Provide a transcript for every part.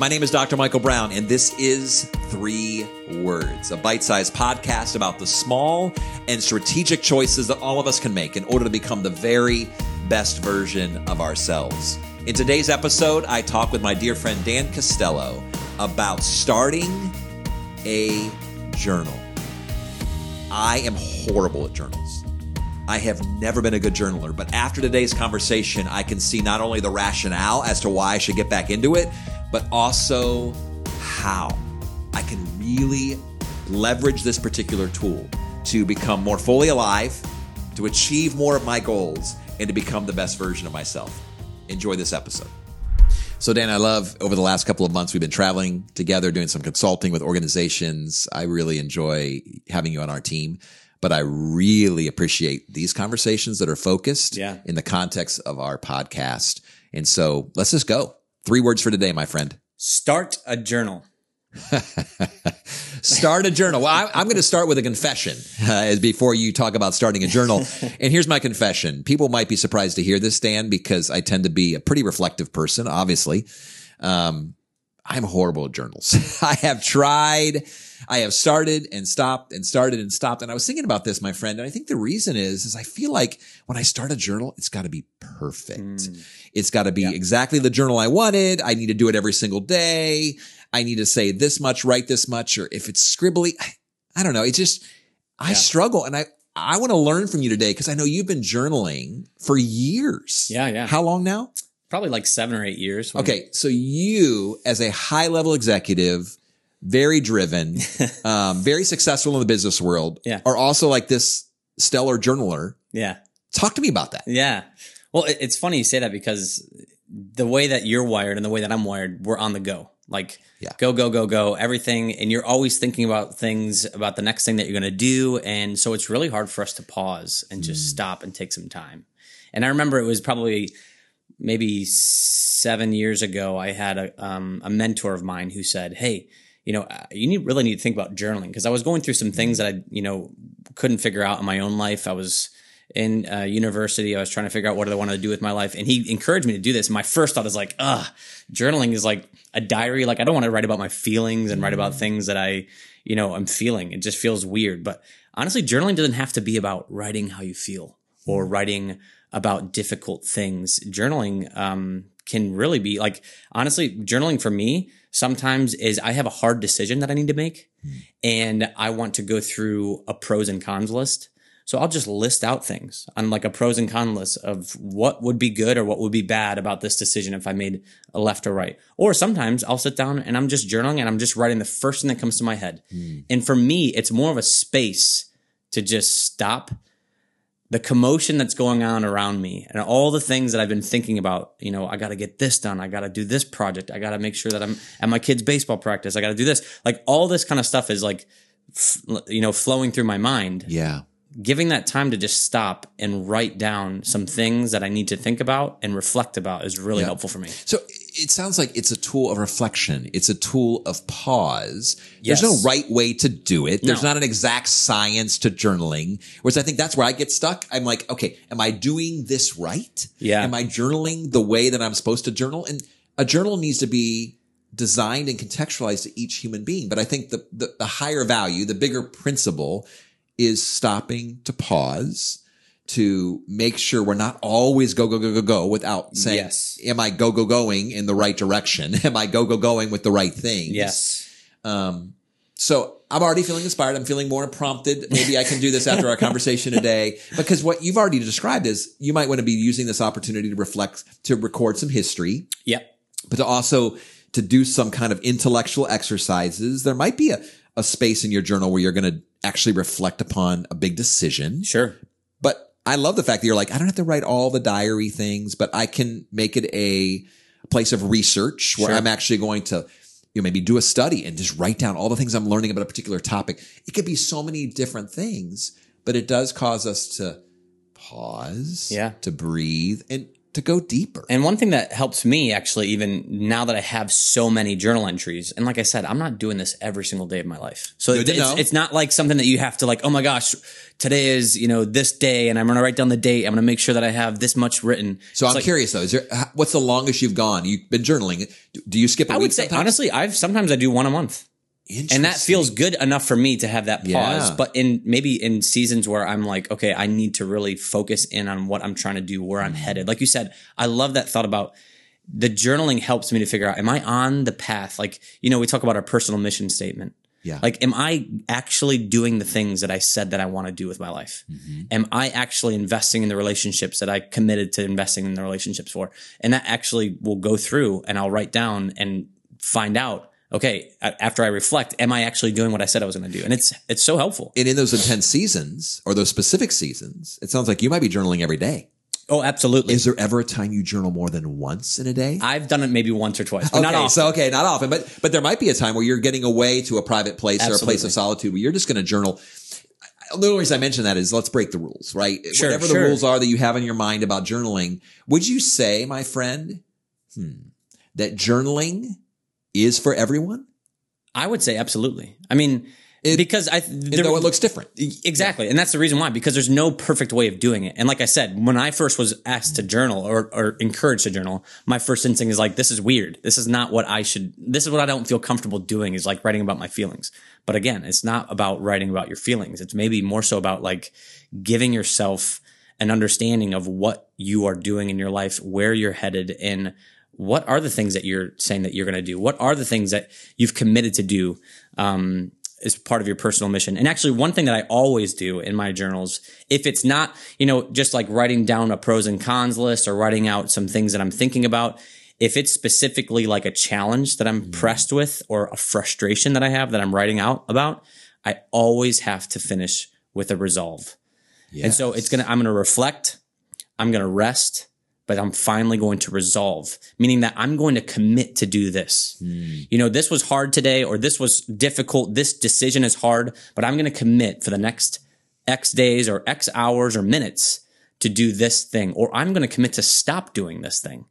My name is Dr. Michael Brown, and this is Three Words, a bite sized podcast about the small and strategic choices that all of us can make in order to become the very best version of ourselves. In today's episode, I talk with my dear friend Dan Costello about starting a journal. I am horrible at journals. I have never been a good journaler, but after today's conversation, I can see not only the rationale as to why I should get back into it, but also how I can really leverage this particular tool to become more fully alive, to achieve more of my goals, and to become the best version of myself. Enjoy this episode. So, Dan, I love over the last couple of months, we've been traveling together, doing some consulting with organizations. I really enjoy having you on our team, but I really appreciate these conversations that are focused Yeah. in the context of our podcast. And so let's just go. Three words for today, my friend. Start a journal. Start a journal. Well, I, I'm going to start with a confession uh, as before you talk about starting a journal. and here's my confession. People might be surprised to hear this, Dan, because I tend to be a pretty reflective person, obviously. Um, I'm horrible at journals. I have tried, I have started and stopped and started and stopped. And I was thinking about this, my friend. And I think the reason is, is I feel like when I start a journal, it's got to be perfect. Mm. It's got to be exactly the journal I wanted. I need to do it every single day. I need to say this much, write this much, or if it's scribbly, I, I don't know. It's just, I Yeah. struggle and I, I want to learn from you today because I know you've been journaling for years. Yeah, yeah. How long now? Probably like seven or eight years. Okay, so you, as a high level executive, very driven, um, very successful in the business world, Yeah. are also like this stellar journaler. Yeah. Talk to me about that. Yeah. Well, it, it's funny you say that because the way that you're wired and the way that I'm wired, we're on the go. Like, Yeah. go, go, go, go, everything. And you're always thinking about things, about the next thing that you're going to do. And so it's really hard for us to pause and just stop and take some time. And I remember it was probably maybe seven years ago, I had a, um, a mentor of mine who said, Hey, you know, uh, you need, really need to think about journaling because I was going through some things that I, you know, couldn't figure out in my own life. I was in uh, university. I was trying to figure out what I wanted to do with my life. And he encouraged me to do this. My first thought is like, ugh, journaling is like a diary. Like, I don't want to write about my feelings and write about things that I, you know, I'm feeling. It just feels weird. But honestly, journaling doesn't have to be about writing how you feel or writing about difficult things. Journaling um, can really be like, honestly, journaling for me sometimes is I have a hard decision that I need to make and I want to go through a pros and cons list. So I'll just list out things on like a pros and cons list of what would be good or what would be bad about this decision if I made a left or right. Or sometimes I'll sit down and I'm just journaling and I'm just writing the first thing that comes to my head. Hmm. And for me, it's more of a space to just stop the commotion that's going on around me and all the things that I've been thinking about, you know, I got to get this done. I got to do this project. I got to make sure that I'm at my kid's baseball practice. I got to do this. Like all this kind of stuff is like, you know, flowing through my mind. Yeah. Giving that time to just stop and write down some things that I need to think about and reflect about is really Yeah. helpful for me. So it sounds like it's a tool of reflection. It's a tool of pause. There's no right way to do it. There's No. not an exact science to journaling, whereas I think that's where I get stuck. I'm like, okay, am I doing this right? Yeah. Am I journaling the way that I'm supposed to journal? And a journal needs to be designed and contextualized to each human being. But I think the, the, the higher value, the bigger principle is stopping to pause to make sure we're not always go, go, go, go, go without saying, Yes. am I go, go, going in the right direction? Am I go, go, going with the right things? Yes. Um, so I'm already feeling inspired. I'm feeling more prompted. Maybe I can do this after our conversation today because what you've already described is you might want to be using this opportunity to reflect, to record some history, Yep. but to also to do some kind of intellectual exercises. There might be a, a space in your journal where you're going to actually reflect upon a big decision. Sure. I love the fact that you're like, I don't have to write all the diary things, but I can make it a place of research where Sure. I'm actually going to, you know, maybe do a study and just write down all the things I'm learning about a particular topic. It could be so many different things, but it does cause us to pause, Yeah. to breathe. And to go deeper. And one thing that helps me actually, even now that I have so many journal entries, and like I said, I'm not doing this every single day of my life. So to it's, it's not like something that you have to like, oh my gosh, today is, you know, this day and I'm going to write down the date. I'm going to make sure that I have this much written. so It's I'm like- curious though, is there, what's the longest you've gone? You've been journaling. Do- you skip a I week would say, sometimes? honestly, I've sometimes I do one a month. And that feels good enough for me to have that pause Yeah. but in maybe in seasons where i'm like okay i need to really focus in on what i'm trying to do where i'm headed like you said i love that thought about the journaling helps me to figure out am i on the path like you know we talk about our personal mission statement Yeah. like am i actually doing the things that i said that i want to do with my life Mm-hmm. am i actually investing in the relationships that i committed to investing in the relationships for and that actually will go through and i'll write down and find out okay after i reflect am i actually doing what i said i was going to do and it's it's so helpful and in those intense seasons or those specific seasons, it sounds like you might be journaling every day. oh absolutely Is there ever a time you journal more than once in a day? i've done it maybe once or twice okay, not often so okay, not often, but but there might be a time where you're getting away to a private place or a place of solitude where you're just going to journal. The only reason I mention that is let's break the rules, right? Sure, Whatever sure. the rules are that you have in your mind about journaling, would you say, my friend, hmm, that journaling is for everyone? i would say absolutely i mean It- because i there- though it looks different. Exactly. And that's the reason why, because there's no perfect way of doing it. And like I said, when I first was asked to journal or, or encouraged to journal, my first instinct is like, this is weird. This is not what I should, this is what I don't feel comfortable doing is like writing about my feelings. But again, it's not about writing about your feelings. It's maybe more so about like giving yourself an understanding of what you are doing in your life, where you're headed, and what are the things that you're saying that you're going to do? What are the things that you've committed to do? Um, as part of your personal mission. And actually, one thing that I always do in my journals, if it's not, you know, just like writing down a pros and cons list or writing out some things that I'm thinking about, if it's specifically like a challenge that I'm pressed with or a frustration that I have that I'm writing out about, I always have to finish with a resolve. And so it's going to, I'm going to reflect, I'm going to rest, but I'm finally going to resolve, meaning that I'm going to commit to do this. Hmm. You know, this was hard today or this was difficult. This decision is hard, but I'm going to commit for the next X days or X hours or minutes to do this thing, or I'm going to commit to stop doing this thing.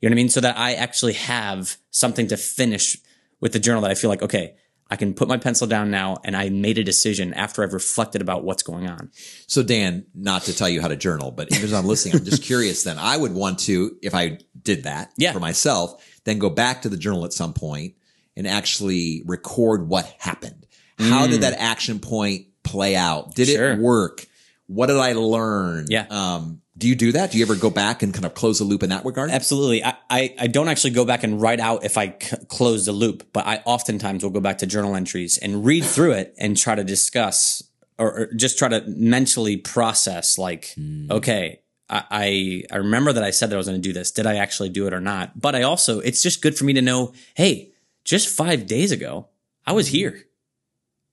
You know what I mean? So that I actually have something to finish with the journal that I feel like, okay, I can put my pencil down now and I made a decision after I've reflected about what's going on. So Dan, not to tell you how to journal, but as I'm listening, I'm just curious then. I would want to, if I did that Yeah. for myself, then go back to the journal at some point and actually record what happened. How did that action point play out? Did Mm. Sure. it work? What did I learn? Yeah. Um, do you do that? Do you ever go back and kind of close the loop in that regard? Absolutely. I, I, I don't actually go back and write out if I c- close the loop, but I oftentimes will go back to journal entries and read through it and try to discuss or, or just try to mentally process like, okay, I, I, I remember that I said that I was going to do this. Did I actually do it or not? But I also, it's just good for me to know, hey, just five days ago, I was here.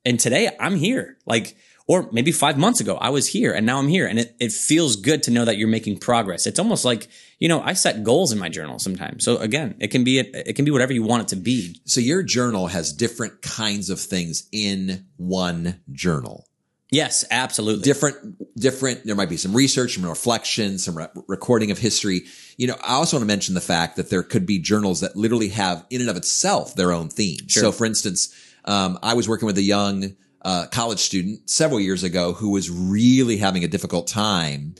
And today I'm here. Like, or maybe five months ago, I was here and now I'm here. And it, it feels good to know that you're making progress. It's almost like, you know, I set goals in my journal sometimes. So again, it can be, it can be whatever you want it to be. so your journal has different kinds of things in one journal. Yes, absolutely. different different there might be some research some reflection some re- recording of history you know i also want to mention the fact that there could be journals that literally have in and of itself their own theme Sure. so for instance um, i was working with a young uh, college student several years ago who was really having a difficult time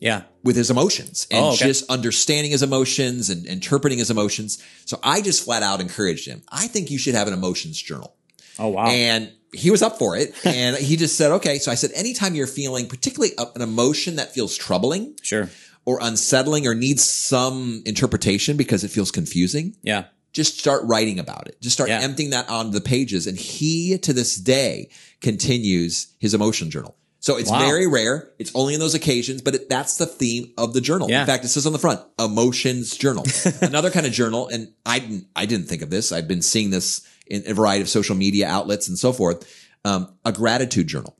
yeah. with his emotions and Oh, okay. just understanding his emotions and interpreting his emotions so i just flat out encouraged him i think you should have an emotions journal Oh, wow. and he was up for it. And he just said, okay. So I said, anytime you're feeling particularly an emotion that feels troubling sure. or unsettling or needs some interpretation because it feels confusing, Yeah. Just start writing about it. Just start Yeah. emptying that onto the pages. And he to this day continues his emotion journal. So it's Wow. very rare. It's only in those occasions, but it, that's the theme of the journal. Yeah. In fact, it says on the front, emotions journal. Another kind of journal. And I didn't, I didn't think of this. I've been seeing this in a variety of social media outlets and so forth. Um, a gratitude journal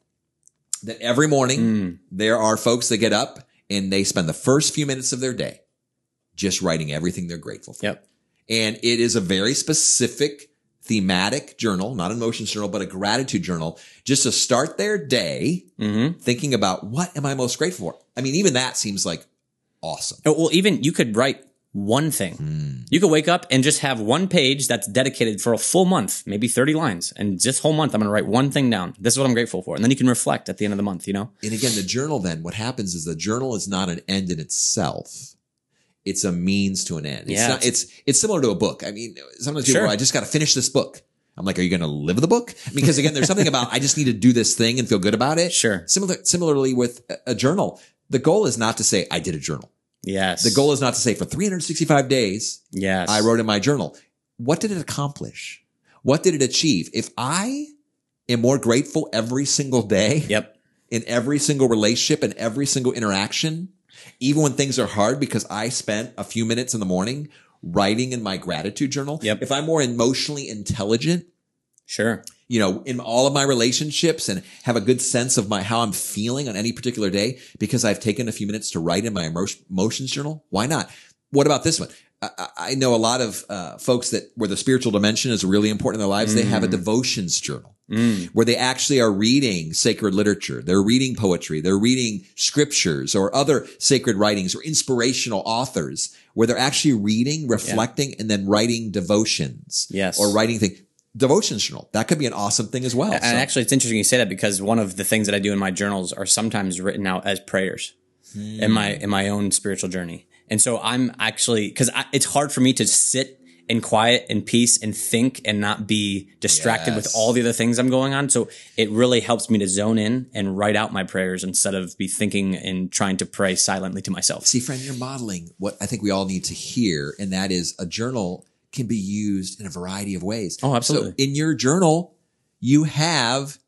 that every morning Mm. there are folks that get up and they spend the first few minutes of their day just writing everything they're grateful for. Yep. And it is a very specific thematic journal, not an emotions journal, but a gratitude journal, just to start their day Mm-hmm. thinking about what am I most grateful for? I mean, even that seems like awesome. Oh, Well, even you could write one thing. Hmm. You could wake up and just have one page that's dedicated for a full month, maybe 30 lines. And this whole month, I'm going to write one thing down. This is what I'm grateful for. And then you can reflect at the end of the month, you know? And again, the journal then, what happens is the journal is not an end in itself. It's a means to an end. It's Yeah. not, it's, it's similar to a book. I mean, sometimes people, Sure. go, I just got to finish this book. I'm like, are you going to live the book? Because again, there's something about, I just need to do this thing and feel good about it. Sure. Similar, similarly with a- a journal, the goal is not to say, I did a journal. Yes. The goal is not to say for 365 days, Yes. I wrote in my journal. What did it accomplish? What did it achieve? If I am more grateful every single day, Yep. in every single relationship and every single interaction, even when things are hard, because I spent a few minutes in the morning writing in my gratitude journal. Yep. If I'm more emotionally intelligent, Sure. you know, in all of my relationships and have a good sense of my how I'm feeling on any particular day because I've taken a few minutes to write in my emotions journal. Why not? What about this one? I, know a lot of uh, folks that where the spiritual dimension is really important in their lives. They have a devotions journal Mm. where they actually are reading sacred literature. They're reading poetry. They're reading scriptures or other sacred writings or inspirational authors where they're actually reading, reflecting, and then writing devotions. Yes. Or writing things. Devotions journal. That could be an awesome thing as well. And So- actually, it's interesting you say that because one of the things that I do in my journals are sometimes written out as prayers in my in my own spiritual journey. And so I'm actually because it's hard for me to sit in quiet and peace and think and not be distracted with all the other things I'm going on. So it really helps me to zone in and write out my prayers instead of be thinking and trying to pray silently to myself. See, friend, you're modeling what I think we all need to hear, and that is a journal can be used in a variety of ways. Oh, absolutely. So in your journal, you have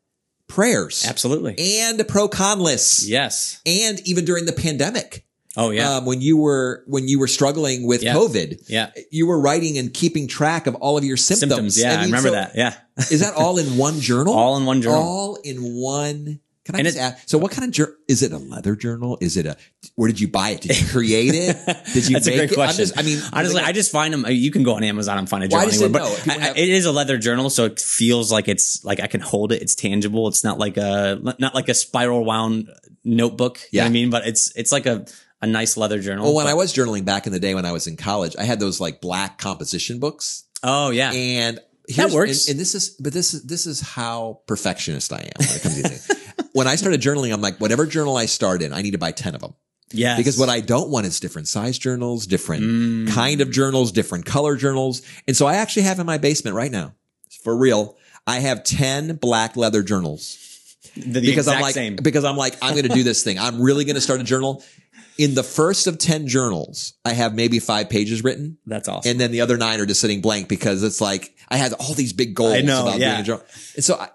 prayers Absolutely. and pro con lists. Yes. And even during the pandemic, Oh yeah. um, when you were when you were struggling with Yeah. COVID, yeah. you were writing and keeping track of all of your symptoms. Symptoms. Yeah. I, mean, remember so that. Yeah. is that all in one journal? All in one journal. All in one. Can I And just it- ask? So, what kind of journal is it? A leather journal? Is it a? Where did you buy it? Did you create it? Did you? That's a great it? question. Just, I mean, honestly, I just find them. You can go on Amazon and find a journal anywhere, but I- have- it is a leather journal, so it feels like it's like I can hold it. It's tangible. It's not like a not like a spiral wound notebook. You know what Yeah. I mean, but it's it's like a a nice leather journal. well, when But- I was journaling back in the day when I was in college, I had those like black composition books, oh yeah, and here's, works. And, and this is, but this is this is how perfectionist I am when it comes to things. When I started journaling, I'm like, whatever journal I start in, I need to buy ten of them. yeah, because what I don't want is different size journals, different Mm. kind of journals, different color journals. And so I actually have in my basement right now, for real, I have 10 black leather journals the, the because I'm like, same. because I'm like, I'm going to do this thing. I'm really going to start a journal. In the first of 10 journals, I have maybe five pages written. That's awesome. And then the other nine are just sitting blank because it's like, I had all these big goals I know, about yeah. doing a journal. And so I,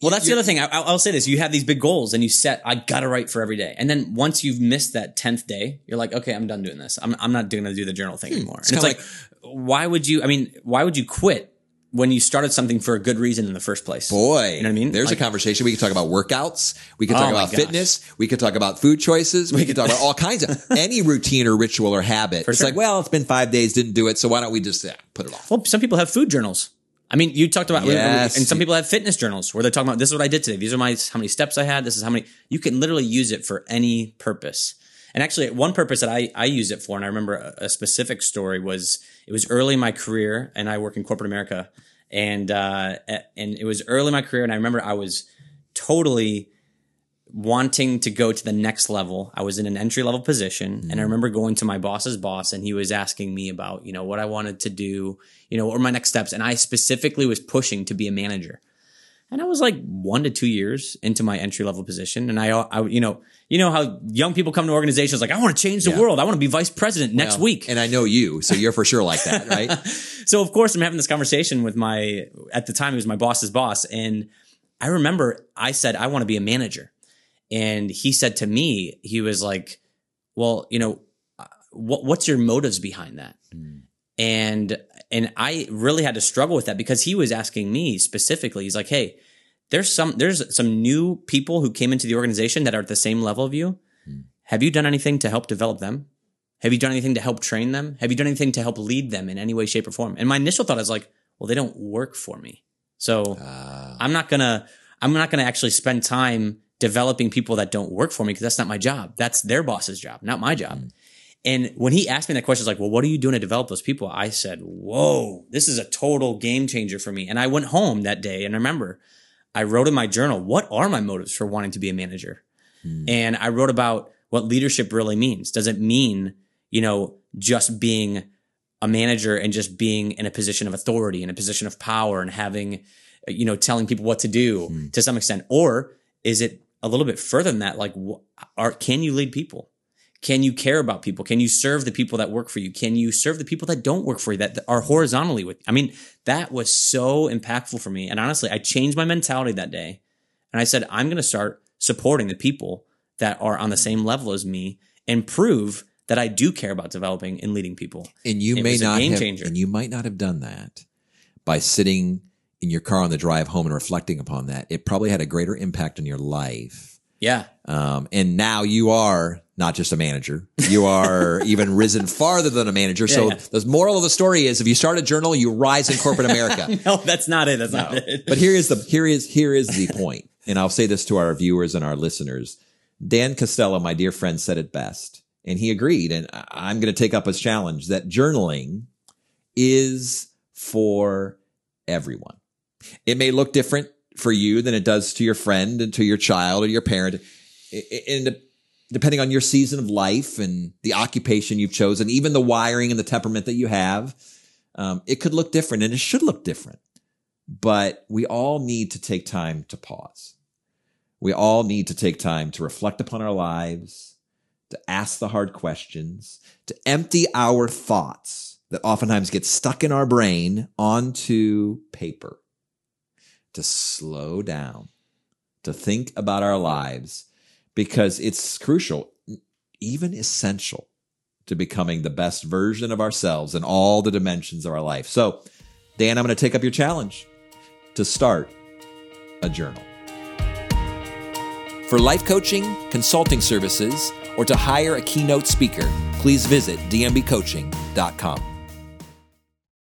Well, that's the other thing. I, I'll I'll say this: you have these big goals, and you set. I gotta write for every day, and then once you've missed that tenth day, you're like, okay, I'm done doing this. I'm I'm not going to do the journal thing hmm. anymore. And it's kinda like, why would you? I mean, why would you quit when you started something for a good reason in the first place? Boy, You know what I mean? There's Like- a conversation. We could talk about workouts. We could Oh talk my about fitness. We could talk about food choices. We could talk about all kinds of any routine or ritual or habit. It's sure. like, well, it's been five days, didn't do it, so why don't we just put it off? Well, some people have food journals. I mean, you talked about, Yes. and some people have fitness journals where they're talking about this is what I did today. These are my how many steps I had. This is how many. You can literally use it for any purpose. And actually, one purpose that I I use it for, and I remember a, a specific story was it was early in my career, and I work in corporate America, and uh, and it was early in my career, and I remember I was totally wanting to go to the next level. I was in an entry level position and I remember going to my boss's boss and he was asking me about, you know, what I wanted to do, you know, what were my next steps. And I specifically was pushing to be a manager. And I was like one to two years into my entry level position. And I, I, you know, you know how young people come to organizations like, I want to change the Yeah. world. I want to be vice president next Well, week. And I know you, so you're for sure like that, right? So of course I'm having this conversation with my at the time it was my boss's boss and I remember I said I want to be a manager. And he said to me he was like, "Well, you know, uh, what what's your motives behind that?" And and I really had to struggle with that because he was asking me specifically. He's like, "Hey, there's some there's some new people who came into the organization that are at the same level of you. Have you done anything to help develop them? Have you done anything to help train them? Have you done anything to help lead them in any way, shape, or form? And my initial thought is like, well, they don't work for me. So Uh, I'm not gonna I'm not gonna actually spend time developing people that don't work for me because that's not my job. That's their boss's job, not my job. And when he asked me that question, I was like, well, what are you doing to develop those people? I said, whoa, this is a total game changer for me. And I went home that day and I remember I wrote in my journal, what are my motives for wanting to be a manager? Mm. And I wrote about what leadership really means. Does it mean, you know, just being a manager and just being in a position of authority, in a position of power and having, you know, telling people what to do mm. to some extent? Or is it a little bit further than that? Like, are, can you lead people? Can you care about people? Can you serve the people that work for you? Can you serve the people that don't work for you that are horizontally with? You? I mean, that was so impactful for me. And honestly, I changed my mentality that day. And I said, I'm going to start supporting the people that are on the same level as me and prove that I do care about developing and leading people. And you it may not have, and you might not have done that by sitting in your car on the drive home and reflecting upon that. It probably had a greater impact on your life. Yeah. Um, and now you are not just a manager. You are even risen farther than a manager. Yeah, so yeah. the moral of the story is if you start a journal, you rise in corporate America. no, that's not it. That's no. not it. but here is the here is here is the point. And I'll say this to our viewers and our listeners. Dan Costello, my dear friend, said it best. And he agreed. And I'm going to take up his challenge that journaling is for everyone. It may look different for you than it does to your friend and to your child or your parent. And depending on your season of life and the occupation you've chosen, even the wiring and the temperament that you have, um, it could look different and it should look different. But we all need to take time to pause. We all need to take time to reflect upon our lives, to ask the hard questions, to empty our thoughts that oftentimes get stuck in our brain onto paper, to slow down, to think about our lives because it's crucial, even essential to becoming the best version of ourselves in all the dimensions of our life. So, Dan, I'm going to take up your challenge to start a journal. For life coaching, consulting services, or to hire a keynote speaker, please visit dmbcoaching.com.